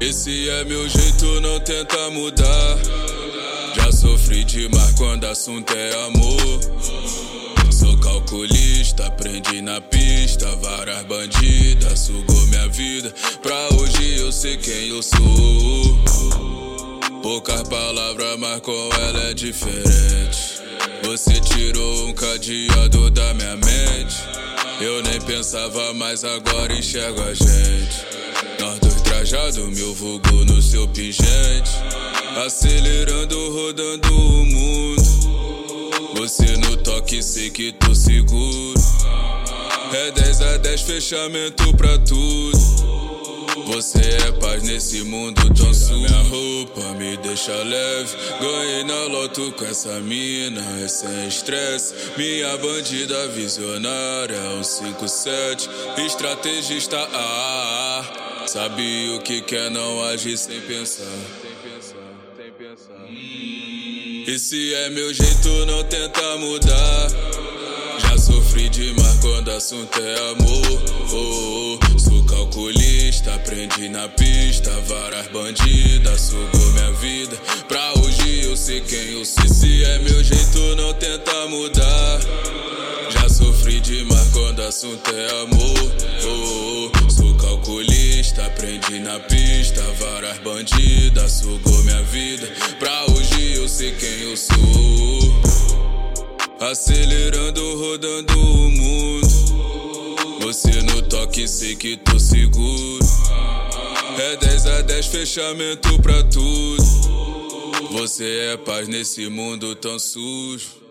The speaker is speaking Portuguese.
Esse é meu jeito, não tenta mudar. Já sofri demais quando assunto é amor. Sou calculista, aprendi na pista. Várias bandidas, sugou minha vida. Pra hoje eu sei quem eu sou. Poucas palavras, mas com ela é diferente. Você tirou um cadeado da minha mente. Eu nem pensava, mas agora enxergo a gente. Nós dois trajados, meu vulgo no seu pingente. Acelerando, rodando o mundo. Você no toque, sei que tô seguro. É 10 a 10, fechamento pra tudo. Você é paz nesse mundo tão sujo. Minha roupa me deixa leve. Ganhei na loto com essa mina, é sem estresse. Minha bandida visionária, um 57. Estrategista, ah, ah, ah. Sabe o que quer, não agir sem pensar. Esse é meu jeito, não tenta mudar. Já sofri demais quando assunto é amor. Oh, oh. Sou calculista, aprendi na pista. Várias bandidas, sugou minha vida. Pra hoje eu sei quem eu sou. Esse é meu jeito, não tenta mudar. Já sofri demais quando assunto é amor. Aprendi na pista. Várias bandidas, sugou minha vida. Pra hoje eu sei quem eu sou. Acelerando, rodando o mundo. Você no toque, sei que tô seguro. É 10 a 10, fechamento pra tudo. Você é paz nesse mundo tão sujo.